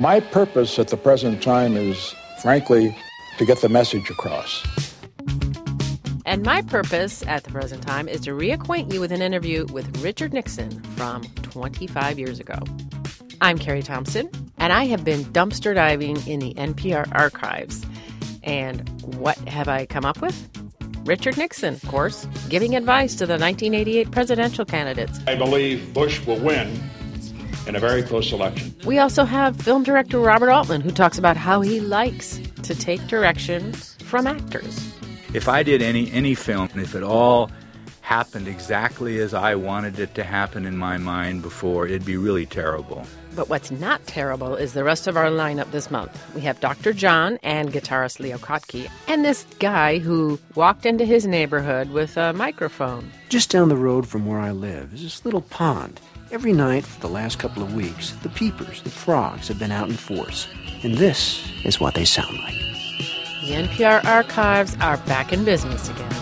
My purpose at the present time is, frankly, to get the message across. And my purpose at the present time is to reacquaint you with an interview with Richard Nixon from 25 years ago. I'm Carrie Thompson, and I have been dumpster diving in the NPR archives. And what have I come up with? Richard Nixon, of course, giving advice to the 1988 presidential candidates. I believe Bush will win in a very close election. We also have film director Robert Altman, who talks about how he likes to take direction from actors. If I did any any film, if it all happened exactly as I wanted it to happen in my mind before, it'd be really terrible. But what's not terrible is the rest of our lineup this month. We have Dr. John and guitarist Leo Kottke, and this guy who walked into his neighborhood with a microphone. Just down the road from where I live is this little pond. Every night for the last couple of weeks, the peepers, the frogs, have been out in force. And this is what they sound like. The NPR archives are back in business again.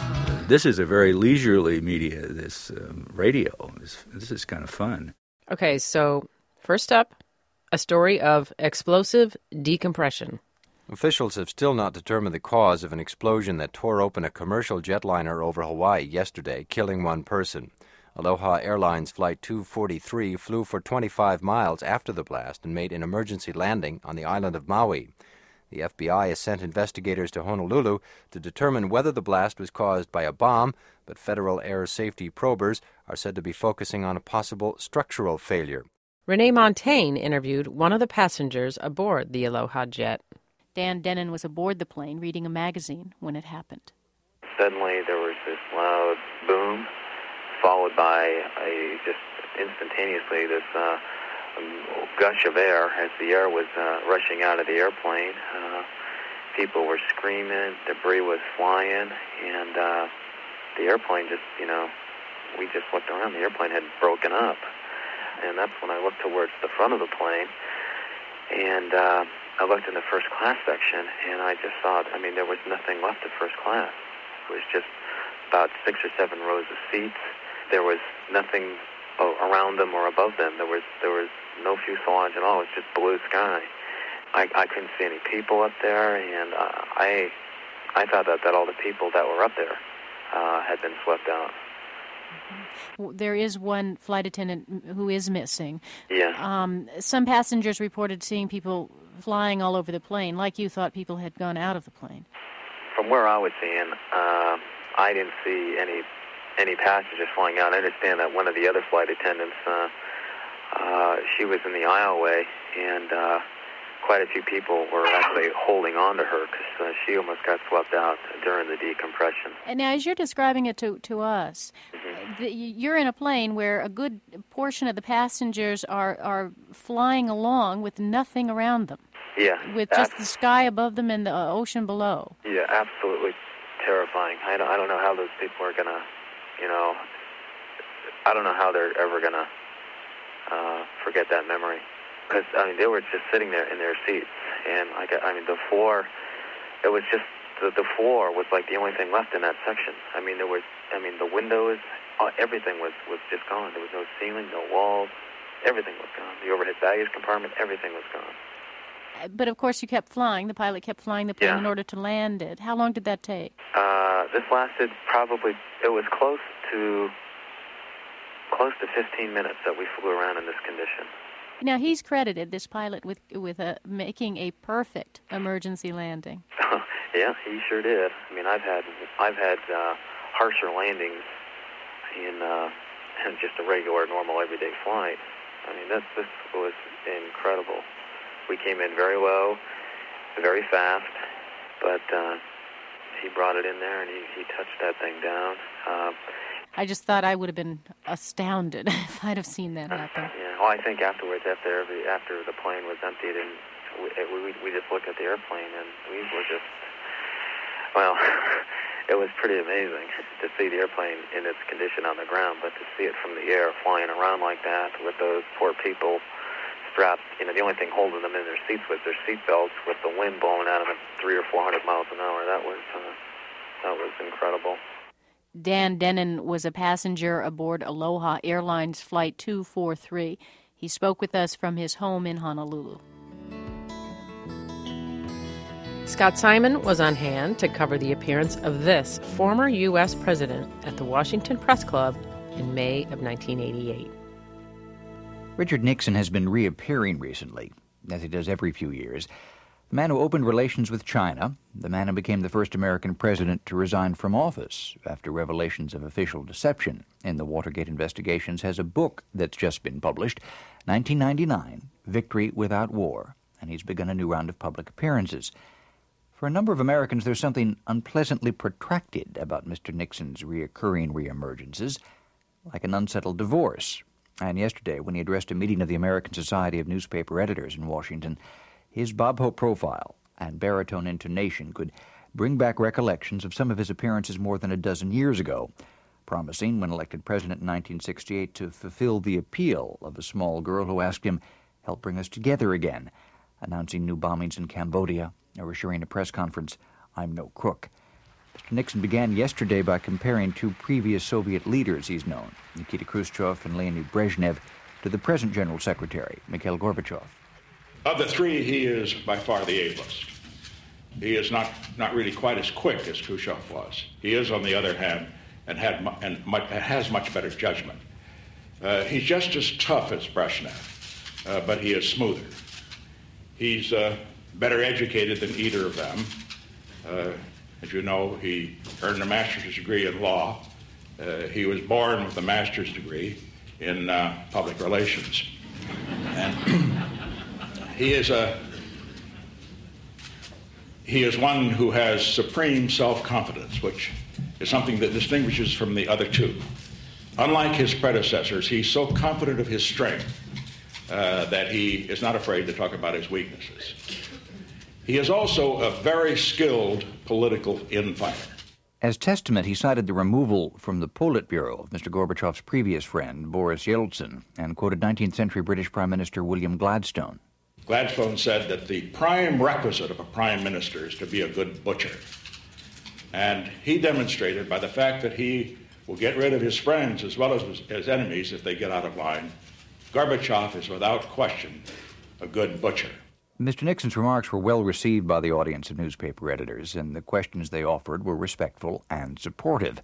This is a very leisurely media, this um, radio. This, this is kind of fun. Okay, so first up, a story of explosive decompression. Officials have still not determined the cause of an explosion that tore open a commercial jetliner over Hawaii yesterday, killing one person. Aloha Airlines Flight 243 flew for 25 miles after the blast and made an emergency landing on the island of Maui. The FBI has sent investigators to Honolulu to determine whether the blast was caused by a bomb, but federal air safety probers are said to be focusing on a possible structural failure. Renee Montagne interviewed one of the passengers aboard the Aloha jet. Dan Denon was aboard the plane reading a magazine when it happened. Suddenly there was this loud boom, followed by a just instantaneously this uh, gush of air as the air was uh, rushing out of the airplane. Uh, people were screaming, debris was flying, and uh, the airplane just, you know, we just looked around. The airplane had broken up, and that's when I looked towards the front of the plane, and uh, I looked in the first class section, and I just saw. I mean, there was nothing left of first class. It was just about six or seven rows of seats. There was nothing around them or above them. There was there was no fuselage at all. It was just blue sky. I, I couldn't see any people up there, and uh, I I thought that, that all the people that were up there uh, had been swept out. Mm-hmm. There is one flight attendant who is missing. Yeah. Um, some passengers reported seeing people flying all over the plane, like you thought people had gone out of the plane. From where I was seeing, uh, I didn't see any any passengers flying out. I understand that one of the other flight attendants, uh, uh, she was in the aisleway, and uh, quite a few people were actually holding on to her because uh, she almost got swept out during the decompression. And now, as you're describing it to, to us, mm-hmm. the, you're in a plane where a good portion of the passengers are, are flying along with nothing around them. Yeah. With just the sky above them and the uh, ocean below. Yeah, absolutely terrifying. I don't, I don't know how those people are going to you know, I don't know how they're ever gonna uh, forget that memory. Because I mean, they were just sitting there in their seats, and I I mean, the floor, it was just the, the floor was like the only thing left in that section. I mean, there was, I mean, the windows, everything was was just gone. There was no ceiling, no walls, everything was gone. The overhead baggage compartment, everything was gone. But of course, you kept flying. The pilot kept flying the plane yeah. in order to land it. How long did that take? Uh, this lasted probably. It was close to close to 15 minutes that we flew around in this condition. Now he's credited this pilot with with uh, making a perfect emergency landing. yeah, he sure did. I mean, I've had I've had uh, harsher landings in uh, just a regular, normal, everyday flight. I mean, this this was incredible. We came in very low, very fast, but uh, he brought it in there and he, he touched that thing down. Uh, I just thought I would have been astounded if I'd have seen that happen. Yeah. Well, I think afterwards, after every, after the plane was emptied, and we, we we just looked at the airplane and we were just well. it was pretty amazing to see the airplane in its condition on the ground, but to see it from the air flying around like that with those poor people strapped. You know, the only thing holding them in their seats was their seat belts with the wind blowing at them at three or four hundred miles an hour. That was uh, that was incredible. Dan Denon was a passenger aboard Aloha Airlines Flight 243. He spoke with us from his home in Honolulu. Scott Simon was on hand to cover the appearance of this former U.S. president at the Washington Press Club in May of 1988. Richard Nixon has been reappearing recently, as he does every few years. The man who opened relations with China, the man who became the first American president to resign from office after revelations of official deception in the Watergate investigations, has a book that's just been published, 1999, Victory Without War, and he's begun a new round of public appearances. For a number of Americans, there's something unpleasantly protracted about Mr. Nixon's reoccurring reemergences, like an unsettled divorce. And yesterday, when he addressed a meeting of the American Society of Newspaper Editors in Washington, his Bob Hope profile and baritone intonation could bring back recollections of some of his appearances more than a dozen years ago, promising, when elected president in 1968, to fulfill the appeal of a small girl who asked him, Help bring us together again, announcing new bombings in Cambodia, or assuring a press conference, I'm no crook. Nixon began yesterday by comparing two previous Soviet leaders he's known, Nikita Khrushchev and Leonid Brezhnev, to the present General Secretary, Mikhail Gorbachev. Of the three, he is by far the ablest. He is not, not really quite as quick as Khrushchev was. He is, on the other hand, and, had, and has much better judgment. Uh, he's just as tough as Brezhnev, uh, but he is smoother. He's uh, better educated than either of them. As you know, he earned a master's degree in law. Uh, he was born with a master's degree in uh, public relations. And he is a he is one who has supreme self-confidence, which is something that distinguishes from the other two. Unlike his predecessors, he's so confident of his strength uh, that he is not afraid to talk about his weaknesses. He is also a very skilled political infighter. As testament, he cited the removal from the Politburo of Mr. Gorbachev's previous friend, Boris Yeltsin, and quoted 19th century British Prime Minister William Gladstone. Gladstone said that the prime requisite of a prime minister is to be a good butcher. And he demonstrated by the fact that he will get rid of his friends as well as his enemies if they get out of line. Gorbachev is without question a good butcher. Mr. Nixon's remarks were well received by the audience of newspaper editors, and the questions they offered were respectful and supportive.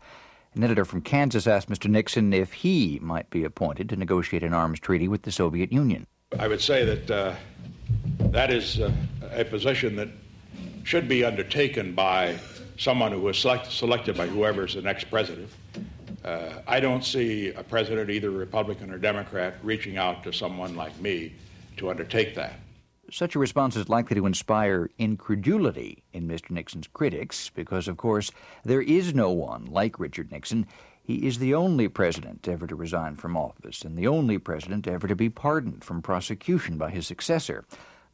An editor from Kansas asked Mr. Nixon if he might be appointed to negotiate an arms treaty with the Soviet Union. I would say that uh, that is uh, a position that should be undertaken by someone who was select- selected by whoever is the next president. Uh, I don't see a president, either Republican or Democrat, reaching out to someone like me to undertake that. Such a response is likely to inspire incredulity in Mr. Nixon's critics because, of course, there is no one like Richard Nixon. He is the only president ever to resign from office and the only president ever to be pardoned from prosecution by his successor.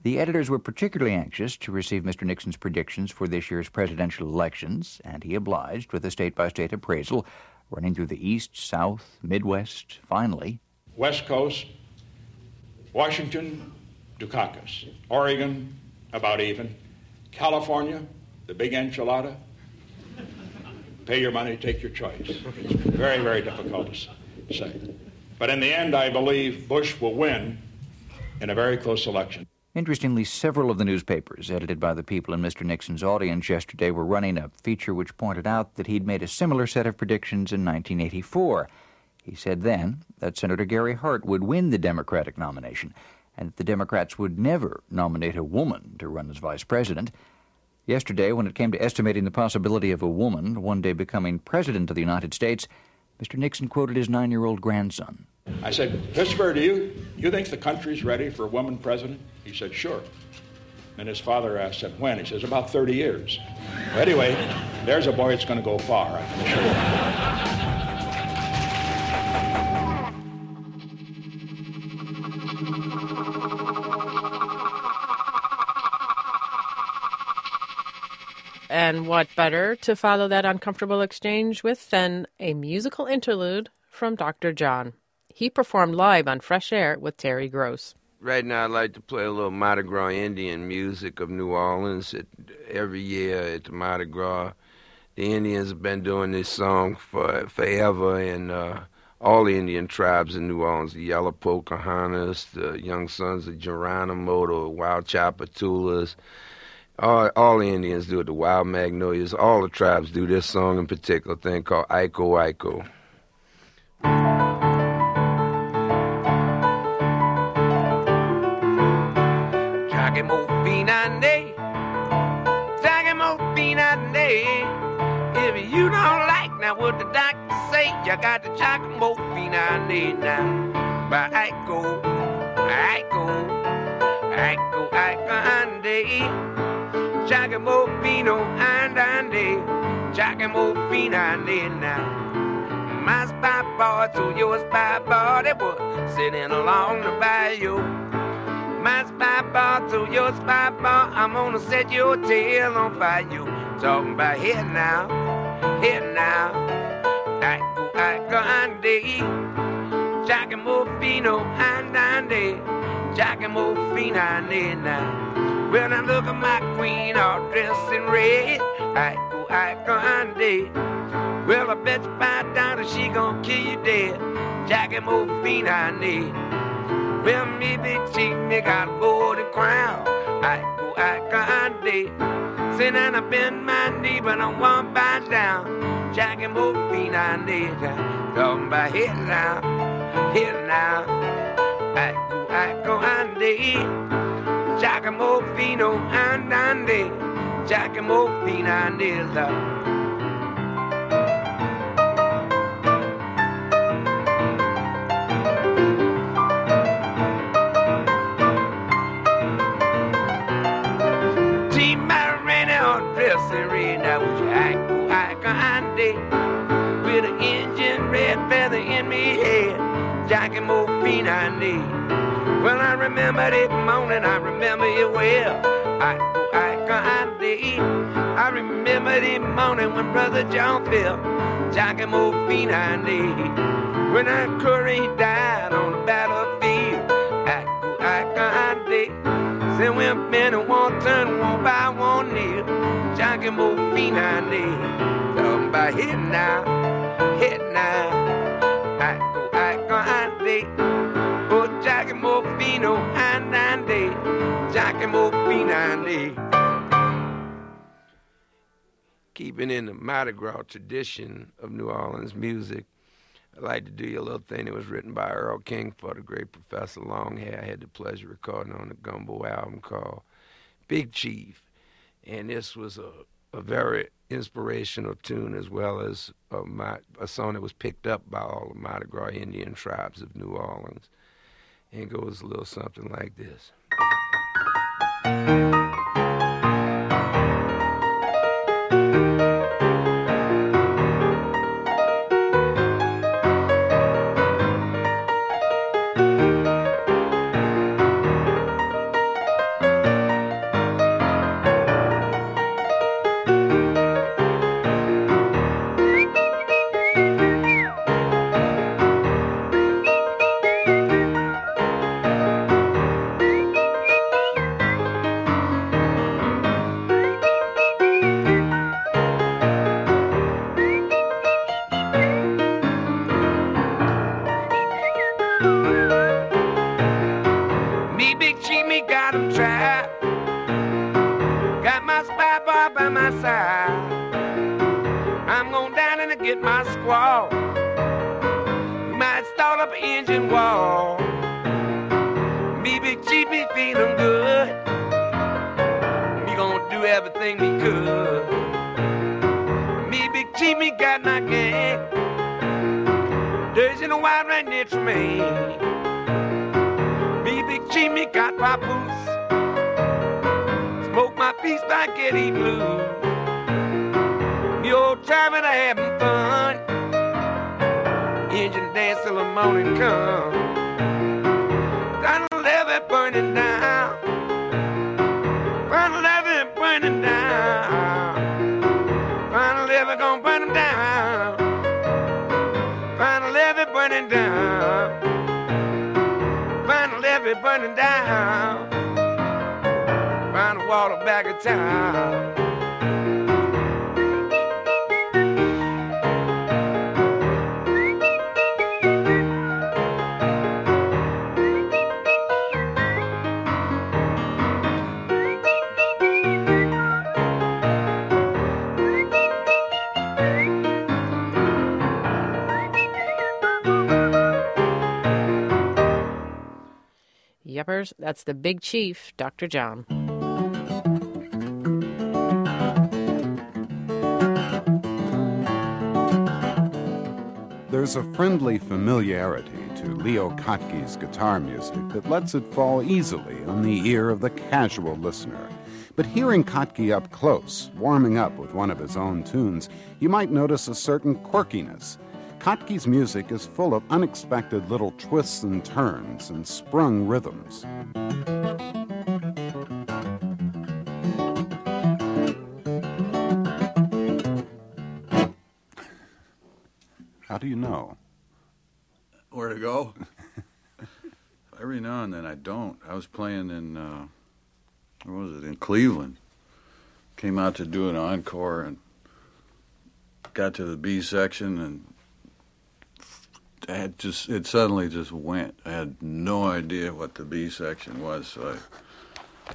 The editors were particularly anxious to receive Mr. Nixon's predictions for this year's presidential elections, and he obliged with a state by state appraisal running through the East, South, Midwest, finally. West Coast, Washington, Dukakis. Oregon, about even. California, the big enchilada. Pay your money, take your choice. It's very, very difficult to say. But in the end, I believe Bush will win in a very close election. Interestingly, several of the newspapers edited by the people in Mr. Nixon's audience yesterday were running a feature which pointed out that he'd made a similar set of predictions in 1984. He said then that Senator Gary Hart would win the Democratic nomination and that the Democrats would never nominate a woman to run as vice president. Yesterday, when it came to estimating the possibility of a woman one day becoming president of the United States, Mr. Nixon quoted his nine year old grandson. I said, Christopher, do you, you think the country's ready for a woman president? He said, sure. And his father asked him, when? He says, about 30 years. anyway, there's a boy that's going to go far, I can assure you. And what better to follow that uncomfortable exchange with than a musical interlude from Dr. John? He performed live on Fresh Air with Terry Gross. Right now, I'd like to play a little Mardi Gras Indian music of New Orleans. It, every year at the Mardi Gras, the Indians have been doing this song for forever, and uh, all the Indian tribes in New Orleans, the Yellow Pocahontas, the Young Sons of Geronimo, the Wild Tchoupitoulas, All, all the Indians do it. The Wild Magnolias, all the tribes do this song in particular thing called Iko Iko. Chakimofina If you don't like now what the doctor say, you got the chakimofina now. But oh, I go, I go. I Ecco, ecco, ande, Giacomo Fino, andande, Giacomo Fino, ande now. My spy boy to your spy boy, they was sitting along the bayou. My spy boy to your spy boy, I'm gonna set your tail on fire. You talking about here now, here now. Ecco, ande, Giacomo Fino, andande. Giacomo Fina now. When I look at my queen all dressed in red, I go, I go, Andy. Well, I bet you five dollars she gon' kill you dead. Jack and Giacomo Fina Well, maybe she me got a golden crown. I go, I go, Andy. I bend my knee, but I won't bow down. Giacomo Fina Come by here now, here now. I Ecco Andy, Giacomo Fino and Andy, Giacomo Fino and love. Fino well, I remember that morning, I remember it well. I, oh, I, I did. I remember that morning when Brother John fell, Giacomo Finandi. When I Curry died on the battlefield, I, oh, I, I did. Say when men and one turn, one by one near, Giacomo Finandi. Come by hit now, hit now. I Keeping in the Mardi Gras tradition of New Orleans music, I'd like to do you a little thing that was written by Earl King for the great Professor Longhair. I had the pleasure of recording on the Gumbo album called Big Chief. And this was a, a very inspirational tune as well as a, a song that was picked up by all the Mardi Gras Indian tribes of New Orleans and it goes a little something like this. hit my squall. You might start up an engine wall. Me big cheap, me feeling good. Me gonna do everything me could. Me big cheap, me got my gang. There's in the wine right near to me. Me big cheap, me got my boots. Smoke my piece, by getting blue the old time and I having fun. Engine dance till the morning come. I love it burning down. I love it burning down. I love it gonna burn down. I love it burning down. I love it burning down. Find the water back of town. That's the big chief, Dr. John. There's a friendly familiarity to Leo Kottke's guitar music that lets it fall easily on the ear of the casual listener. But hearing Kottke up close, warming up with one of his own tunes, you might notice a certain quirkiness. Kottke's music is full of unexpected little twists and turns and sprung rhythms. How do you know? Where to go? Every now and then I don't. I was playing in, uh, where was it, in Cleveland. Came out to do an encore and got to the B section and had just it suddenly just went. I had no idea what the B section was, so I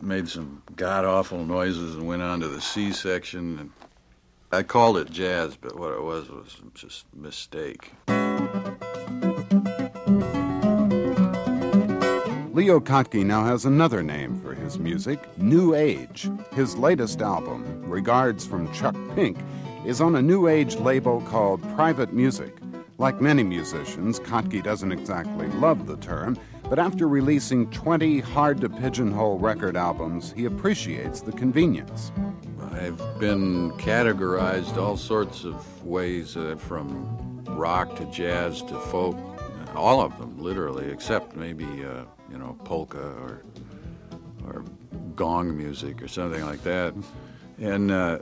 made some god awful noises and went on to the C section and I called it jazz, but what it was was just mistake. Leo Kottke now has another name for his music, New Age. His latest album, Regards from Chuck Pink, is on a New Age label called Private Music. Like many musicians, Kottke doesn't exactly love the term, but after releasing 20 hard to pigeonhole record albums, he appreciates the convenience. I've been categorized all sorts of ways, uh, from rock to jazz to folk, all of them, literally, except maybe uh, you know polka or or gong music or something like that. And uh,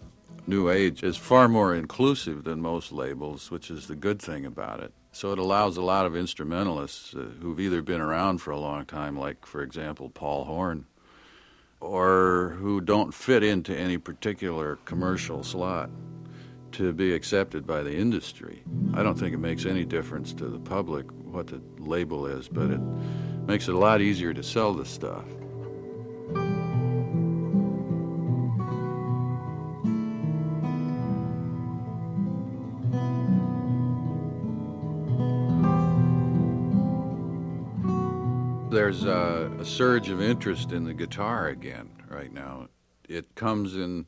New Age is far more inclusive than most labels, which is the good thing about it. So it allows a lot of instrumentalists uh, who've either been around for a long time, like for example Paul Horn, or who don't fit into any particular commercial slot to be accepted by the industry. I don't think it makes any difference to the public what the label is, but it makes it a lot easier to sell the stuff. A, a, surge of interest in the guitar again right now. It comes in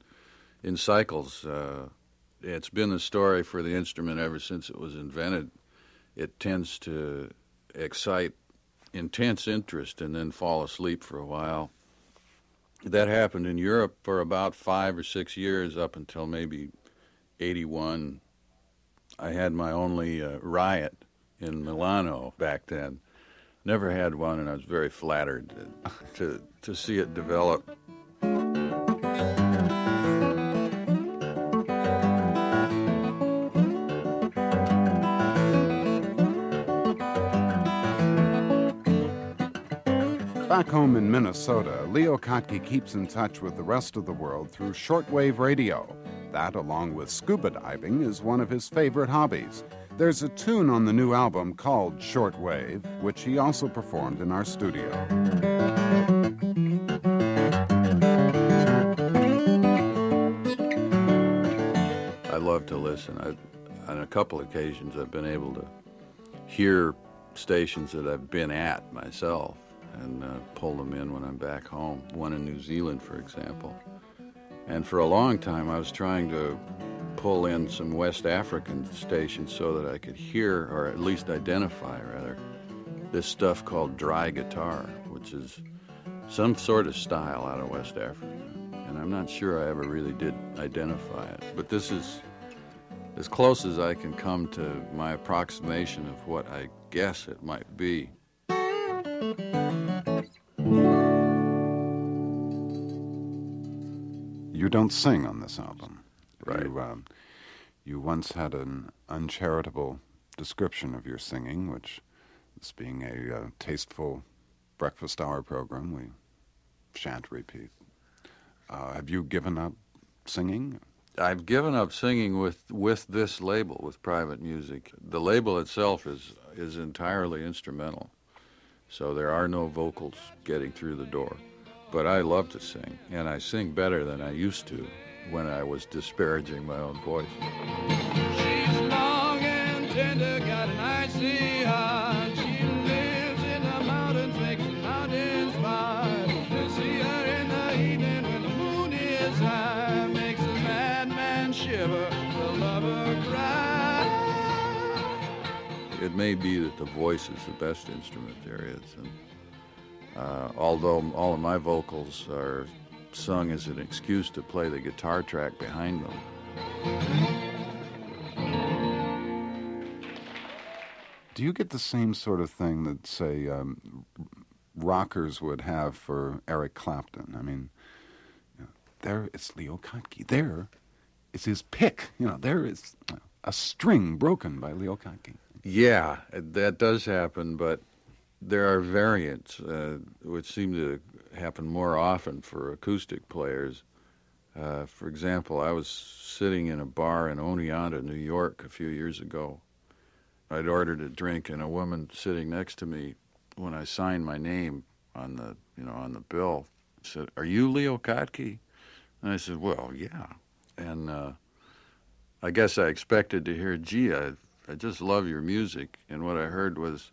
in cycles. Uh, it's been the story for the instrument ever since it was invented. It tends to excite intense interest and then fall asleep for a while. That happened in Europe for about five or six years up until maybe 81. I had my only uh, riot in Milano back then never had one, and I was very flattered to to see it develop. Back home in Minnesota, Leo Kottke keeps in touch with the rest of the world through shortwave radio. That, along with scuba diving, is one of his favorite hobbies. There's a tune on the new album called Shortwave, which he also performed in our studio. I love to listen. I, on a couple occasions, I've been able to hear stations that I've been at myself and uh, pull them in when I'm back home. One in New Zealand, for example. And for a long time, I was trying to pull in some West African stations so that I could hear, or at least identify, rather, this stuff called dry guitar, which is some sort of style out of West Africa. And I'm not sure I ever really did identify it. But this is as close as I can come to my approximation of what I guess it might be. You don't sing on this album. Right. You, um, you once had an uncharitable description of your singing, which, this being a uh, tasteful breakfast hour program, we shan't repeat. Uh, have you given up singing? I've given up singing with, with this label, with private music. The label itself is is entirely instrumental, so there are no vocals getting through the door. But I love to sing, and I sing better than I used to when I was disparaging my own voice. She's long and tender, got an icy heart. She lives in the mountains, makes the mountains. You see her in the evening when the moon is high, makes a madman shiver, the lover cry. It may be that the voice is the best instrument there is, and uh, although all of my vocals are sung as an excuse to play the guitar track behind them. Do you get the same sort of thing that, say, um, rockers would have for Eric Clapton? I mean, you know, there it's Leo Kottke. There is his pick. You know, there is a string broken by Leo Kottke. Yeah, that does happen, but there are variants uh, which seem to happen more often for acoustic players. Uh, for example, I was sitting in a bar in Oneonta, New York, a few years ago. I'd ordered a drink, and a woman sitting next to me, when I signed my name on the you know on the bill, said, "Are you Leo Kottke?" And I said, "Well, yeah." And uh, I guess I expected to hear, "Gee, I I just love your music," and what I heard was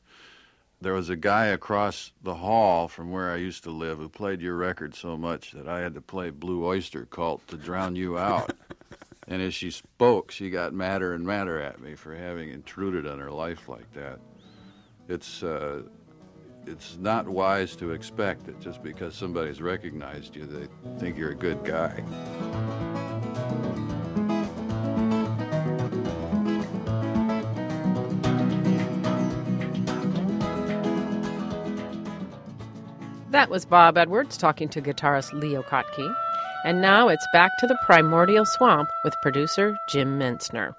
there was a guy across the hall from where I used to live who played your record so much that I had to play Blue Oyster Cult to drown you out. and as she spoke, she got madder and madder at me for having intruded on her life like that. It's uh, it's not wise to expect that just because somebody's recognized you, they think you're a good guy. That was Bob Edwards talking to guitarist Leo Kottke. And now it's back to the primordial swamp with producer Jim Metzner.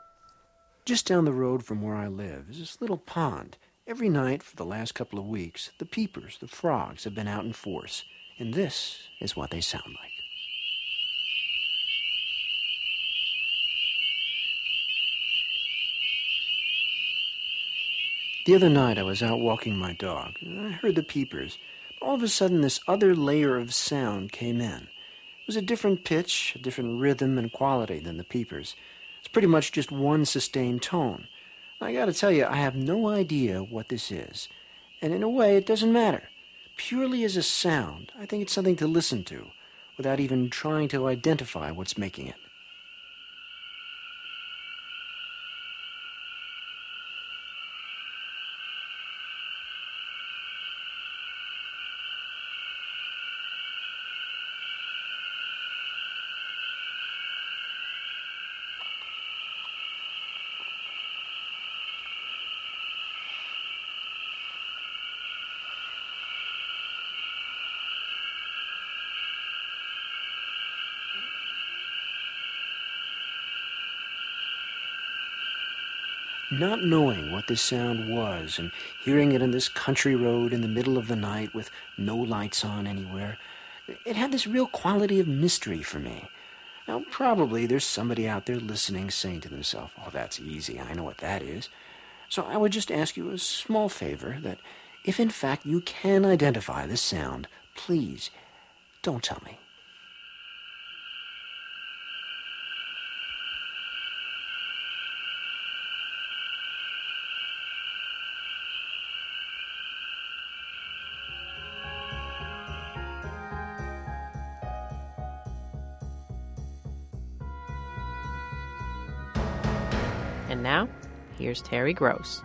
Just down the road from where I live is this little pond. Every night for the last couple of weeks, the peepers, the frogs, have been out in force. And this is what they sound like. The other night I was out walking my dog, and I heard the peepers. All of a sudden, this other layer of sound came in. It was a different pitch, a different rhythm and quality than the peepers. It's pretty much just one sustained tone. I gotta tell you, I have no idea what this is. And in a way, it doesn't matter. Purely as a sound, I think it's something to listen to, without even trying to identify what's making it. Not knowing what this sound was and hearing it in this country road in the middle of the night with no lights on anywhere, it had this real quality of mystery for me. Now, probably there's somebody out there listening saying to themselves, Oh, that's easy. I know what that is. So I would just ask you a small favor that if in fact you can identify this sound, please don't tell me. And now, here's Terry Gross.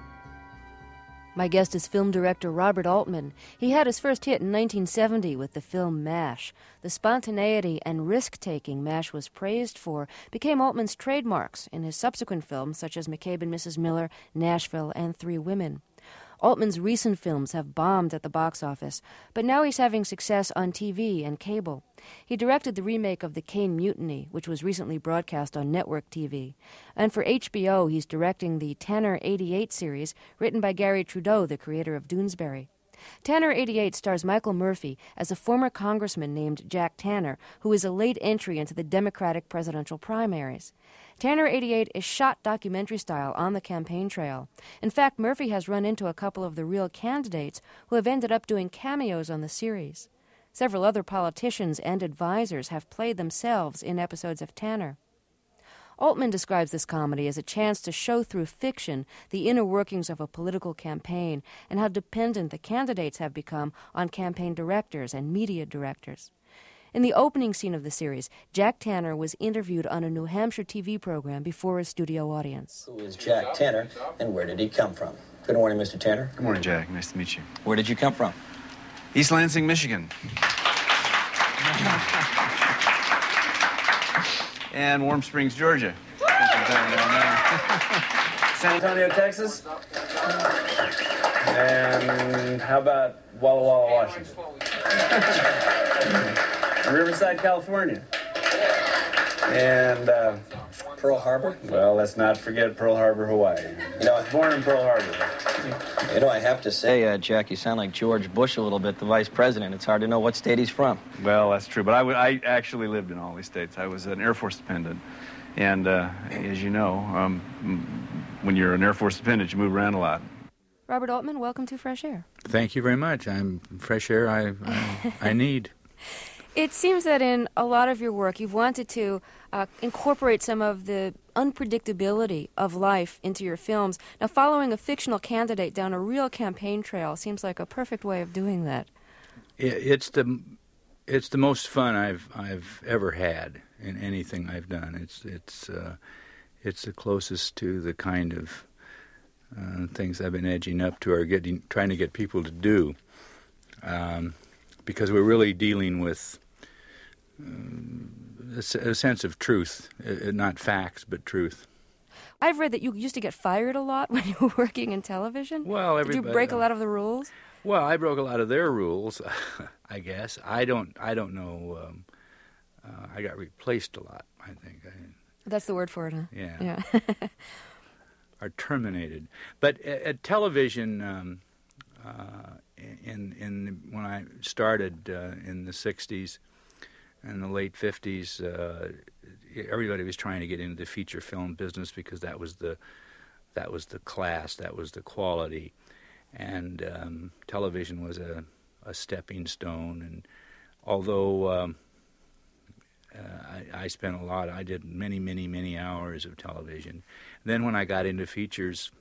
My guest is film director Robert Altman. He had his first hit in 1970 with the film MASH. The spontaneity and risk taking MASH was praised for became Altman's trademarks in his subsequent films such as McCabe and Mrs. Miller, Nashville, and Three Women. Altman's recent films have bombed at the box office, but now he's having success on TV and cable. He directed the remake of The Caine Mutiny, which was recently broadcast on network TV. And for HBO, he's directing the Tanner 88 series, written by Garry Trudeau, the creator of Doonesbury. Tanner 88 stars Michael Murphy as a former congressman named Jack Tanner, who is a late entry into the Democratic presidential primaries. Tanner 88 is shot documentary style on the campaign trail. In fact, Murphy has run into a couple of the real candidates who have ended up doing cameos on the series. Several other politicians and advisors have played themselves in episodes of Tanner. Altman describes this comedy as a chance to show through fiction the inner workings of a political campaign and how dependent the candidates have become on campaign directors and media directors. In the opening scene of the series, Jack Tanner was interviewed on a New Hampshire TV program before a studio audience. Who is Jack Tanner and where did he come from? Good morning, Mr. Tanner. Good morning, Jack. Nice to meet you. Where did you come from? East Lansing, Michigan. and Warm Springs, Georgia. San Antonio, Texas. And how about Walla Walla, Washington? Riverside, California. And uh, Pearl Harbor? Well, let's not forget Pearl Harbor, Hawaii. You know, I was born in Pearl Harbor. You know, I have to say, uh, Jack, you sound like George Bush a little bit, the vice president. It's hard to know what state he's from. Well, that's true. But I, w- I actually lived in all these states. I was an Air Force dependent. And uh, as you know, um, when you're an Air Force dependent, you move around a lot. Robert Altman, welcome to Fresh Air. Thank you very much. I'm fresh air. I I, I need. It seems that in a lot of your work, you've wanted to uh, incorporate some of the unpredictability of life into your films. Now, following a fictional candidate down a real campaign trail seems like a perfect way of doing that. It's the it's the most fun I've I've ever had in anything I've done. It's it's uh, it's the closest to the kind of uh, things I've been edging up to or getting trying to get people to do, um, because we're really dealing with a, a sense of truth, uh, not facts but truth. I've read that you used to get fired a lot when you were working in television. Well, Did you break a lot of the rules? Well, I broke a lot of their rules, I guess. I don't. I don't know. Um, uh, I got replaced a lot. I think. I, That's the word for it, huh? Yeah. Yeah. are terminated. But at, at television, um, uh, in in when I started uh, in the '60s and the late '50s, uh, everybody was trying to get into the feature film business because that was the that was the class, that was the quality, and um, television was a, a stepping stone. And although um, uh, I, I spent a lot. I did many, many, many hours of television. Then when I got into features,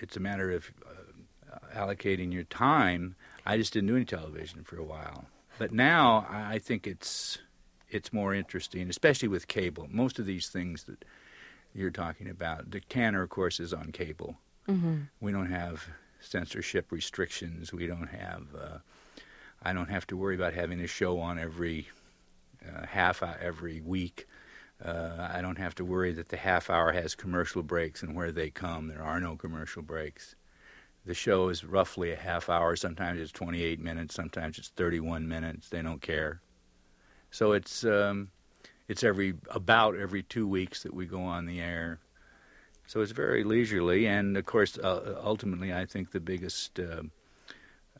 it's a matter of uh, allocating your time. I just didn't do any television for a while. But now I think it's it's more interesting, especially with cable. Most of these things that you're talking about, the Tanner, of course, is on cable. Mhm. We don't have censorship restrictions. We don't have. Uh, I don't have to worry about having a show on every uh, half hour every week. Uh, I don't have to worry that the half hour has commercial breaks and where they come. There are no commercial breaks. The show is roughly a half hour. Sometimes it's 28 minutes. Sometimes it's 31 minutes. They don't care. So it's um, it's every about every two weeks that we go on the air. So it's very leisurely, and of course, uh, ultimately, I think the biggest uh,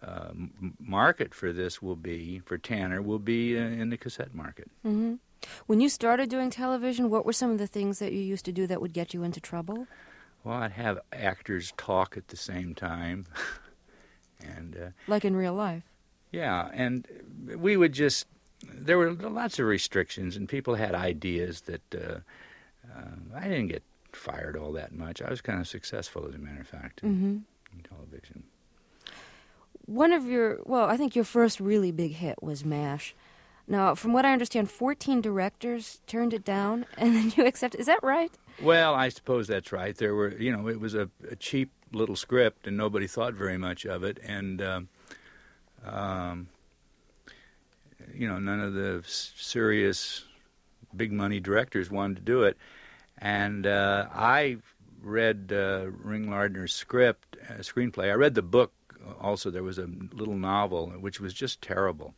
uh, market for this will be for Tanner will be uh, in the cassette market. hmm When you started doing television, what were some of the things that you used to do that would get you into trouble? Well, I'd have actors talk at the same time, and uh, Like in real life? yeah, and we would just there were lots of restrictions, and people had ideas that uh, uh, I didn't get fired all that much. I was kind of successful, as a matter of fact, in, hmm in television. One of your, well, I think your first really big hit was MASH. Now, from what I understand, 14 directors turned it down, and then you accepted. Is that right? Well, I suppose that's right. There were, you know, it was a, a cheap little script, and nobody thought very much of it, and um, um, you know, none of the serious, big money directors wanted to do it. And uh, I read uh, Ring Lardner's script, uh, screenplay. I read the book. Also, there was a little novel which was just terrible,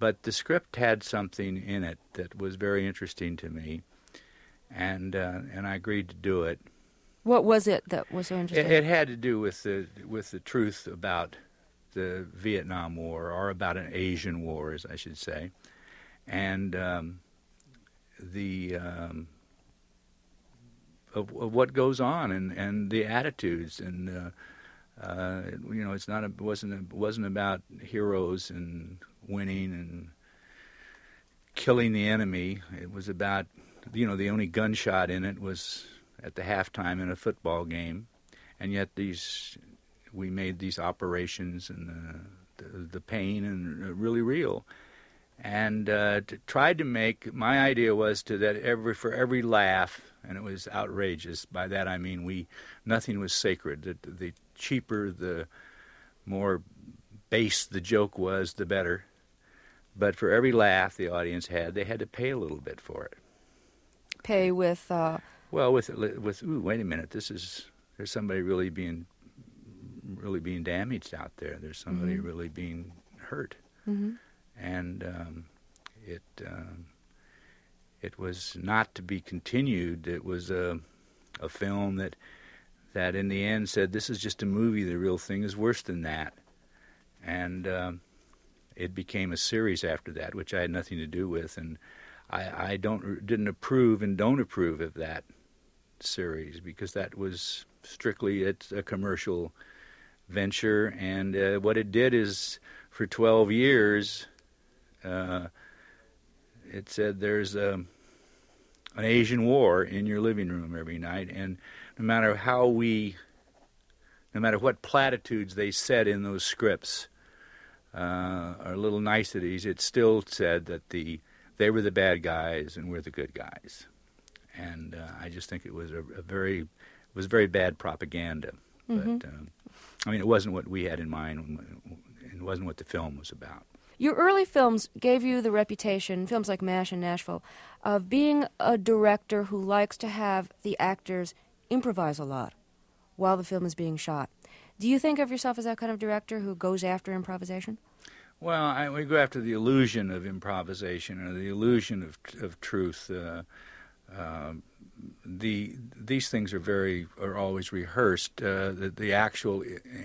but the script had something in it that was very interesting to me and uh, and I agreed to do it. What was it that was so interesting? it had to do with the with the truth about the Vietnam War, or about an Asian war, as I should say, and um, the um, of, of what goes on and, and the attitudes and uh, uh, you know it's not a, it wasn't a, it wasn't about heroes and winning and killing the enemy. It was about you know the only gunshot in it was at the halftime in a football game, and yet these we made these operations and the the, the pain and really real, and uh, to, tried to make my idea was to that every for every laugh and it was outrageous. By that I mean we nothing was sacred. The, the cheaper, the more base the joke was, the better. But for every laugh the audience had, they had to pay a little bit for it. Pay with. Uh... Well, with with ooh, wait a minute, this is there's somebody really being really being damaged out there. There's somebody Mhm. really being hurt, Mhm. and um, it um, it was not to be continued. It was a a film that that in the end said this is just a movie. The real thing is worse than that, and um, it became a series after that, which I had nothing to do with, and I, I don't didn't approve and don't approve of that series because that was strictly it's a commercial venture, and uh, what it did is for 12 years, uh, it said there's a, an Asian war in your living room every night, and no matter how we, no matter what platitudes they said in those scripts, uh, or little niceties, it still said that the they were the bad guys and we're the good guys, and uh, I just think it was a, a very it was very bad propaganda. Mhm. But um, I mean, it wasn't what we had in mind. It wasn't what the film was about. Your early films gave you the reputation, films like MASH and Nashville, of being a director who likes to have the actors improvise a lot while the film is being shot. Do you think of yourself as that kind of director who goes after improvisation? Well, I, we go after the illusion of improvisation or the illusion of of truth. Uh, uh, the these things are very are always rehearsed. Uh, the, the actual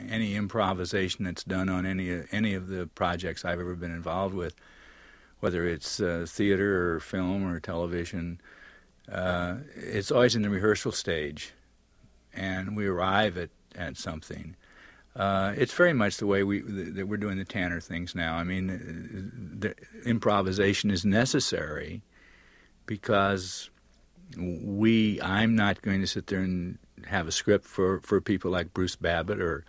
any improvisation that's done on any any of the projects I've ever been involved with, whether it's uh, theater or film or television, uh, it's always in the rehearsal stage, and we arrive at at something. Uh, it's very much the way we that we're doing the Tanner things now. I mean, uh, improvisation is necessary because we. I'm not going to sit there and have a script for, for people like Bruce Babbitt or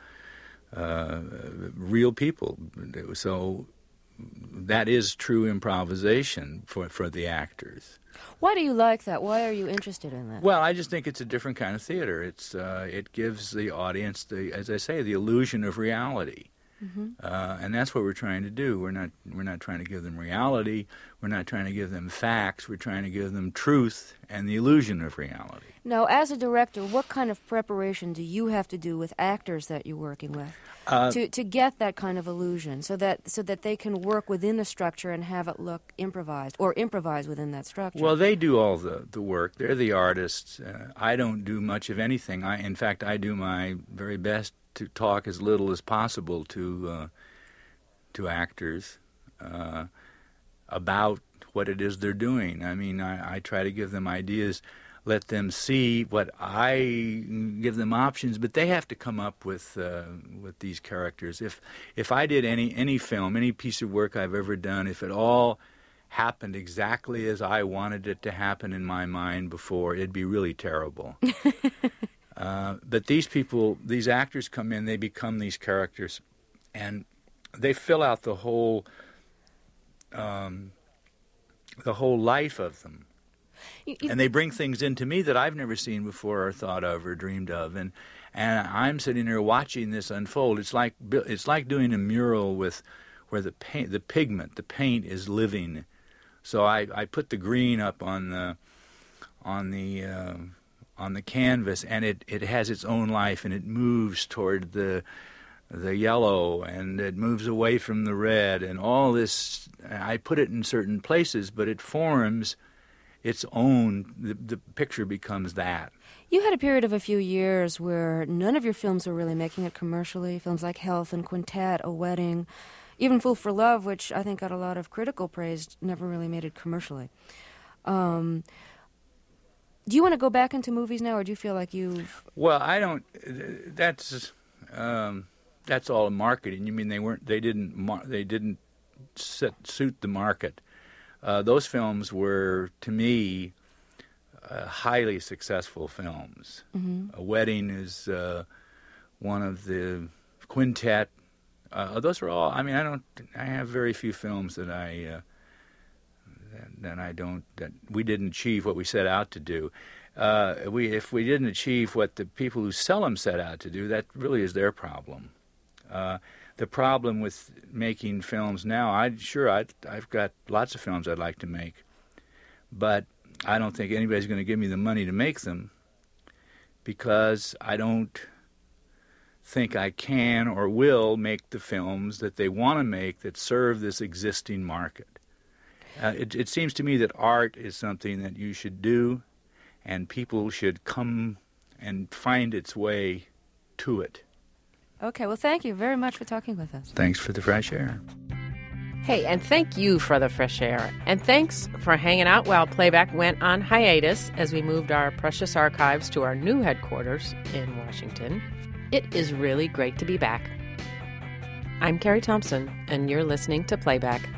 uh, real people. So that is true improvisation for for the actors. Why do you like that? Why are you interested in that? Well, I just think it's a different kind of theater. It's uh, it gives the audience the, as I say, the illusion of reality, Mhm. uh, and that's what we're trying to do. We're not we're not trying to give them reality. We're not trying to give them facts. We're trying to give them truth and the illusion of reality. Now, as a director, what kind of preparation do you have to do with actors that you're working with Uh, to to get that kind of illusion, so that so that they can work within the structure and have it look improvised, or improvise within that structure? Well, they do all the, the work. They're the artists. Uh, I don't do much of anything. I, in fact, I do my very best to talk as little as possible to uh, to actors uh, about what it is they're doing. I mean, I, I try to give them ideas, let them see what I give them options, but they have to come up with uh, with these characters. If if I did any any film, any piece of work I've ever done, if it all happened exactly as I wanted it to happen in my mind before, it'd be really terrible. uh, but these people, these actors come in, they become these characters, and they fill out the whole um, the whole life of them. And they bring things into me that I've never seen before or thought of or dreamed of, and and I'm sitting there watching this unfold. It's like it's like doing a mural with where the paint, the pigment, the paint is living. So I, I put the green up on the on the uh, on the canvas, and it, it has its own life, and it moves toward the the yellow, and it moves away from the red, and all this. I put it in certain places, but it forms its own. The, the picture becomes that. You had a period of a few years where none of your films were really making it commercially. Films like Health and Quintet, A Wedding, even Fool for Love, which I think got a lot of critical praise, never really made it commercially. Um, do you want to go back into movies now, or do you feel like you've. Well, I don't. That's um, that's all marketing. You mean they weren't? They didn't. They didn't set, suit the market. Uh, those films were, to me, uh, highly successful films. Mhm. A Wedding is uh, one of the Quintet. Uh, those are all. I mean, I don't. I have very few films that I that I don't that we didn't achieve what we set out to do. uh, we if we didn't achieve what the people who sell them set out to do, that really is their problem. Uh, the problem with making films now, I sure I I've got lots of films I'd like to make, but I don't think anybody's going to give me the money to make them because I don't think I can or will make the films that they want to make that serve this existing market. Uh, it, it seems to me that art is something that you should do, and people should come and find its way to it. Okay, well, thank you very much for talking with us. Thanks for the fresh air. Hey, and thank you for the fresh air. And thanks for hanging out while Playback went on hiatus as we moved our precious archives to our new headquarters in Washington. It is really great to be back. I'm Carrie Thompson, and you're listening to Playback.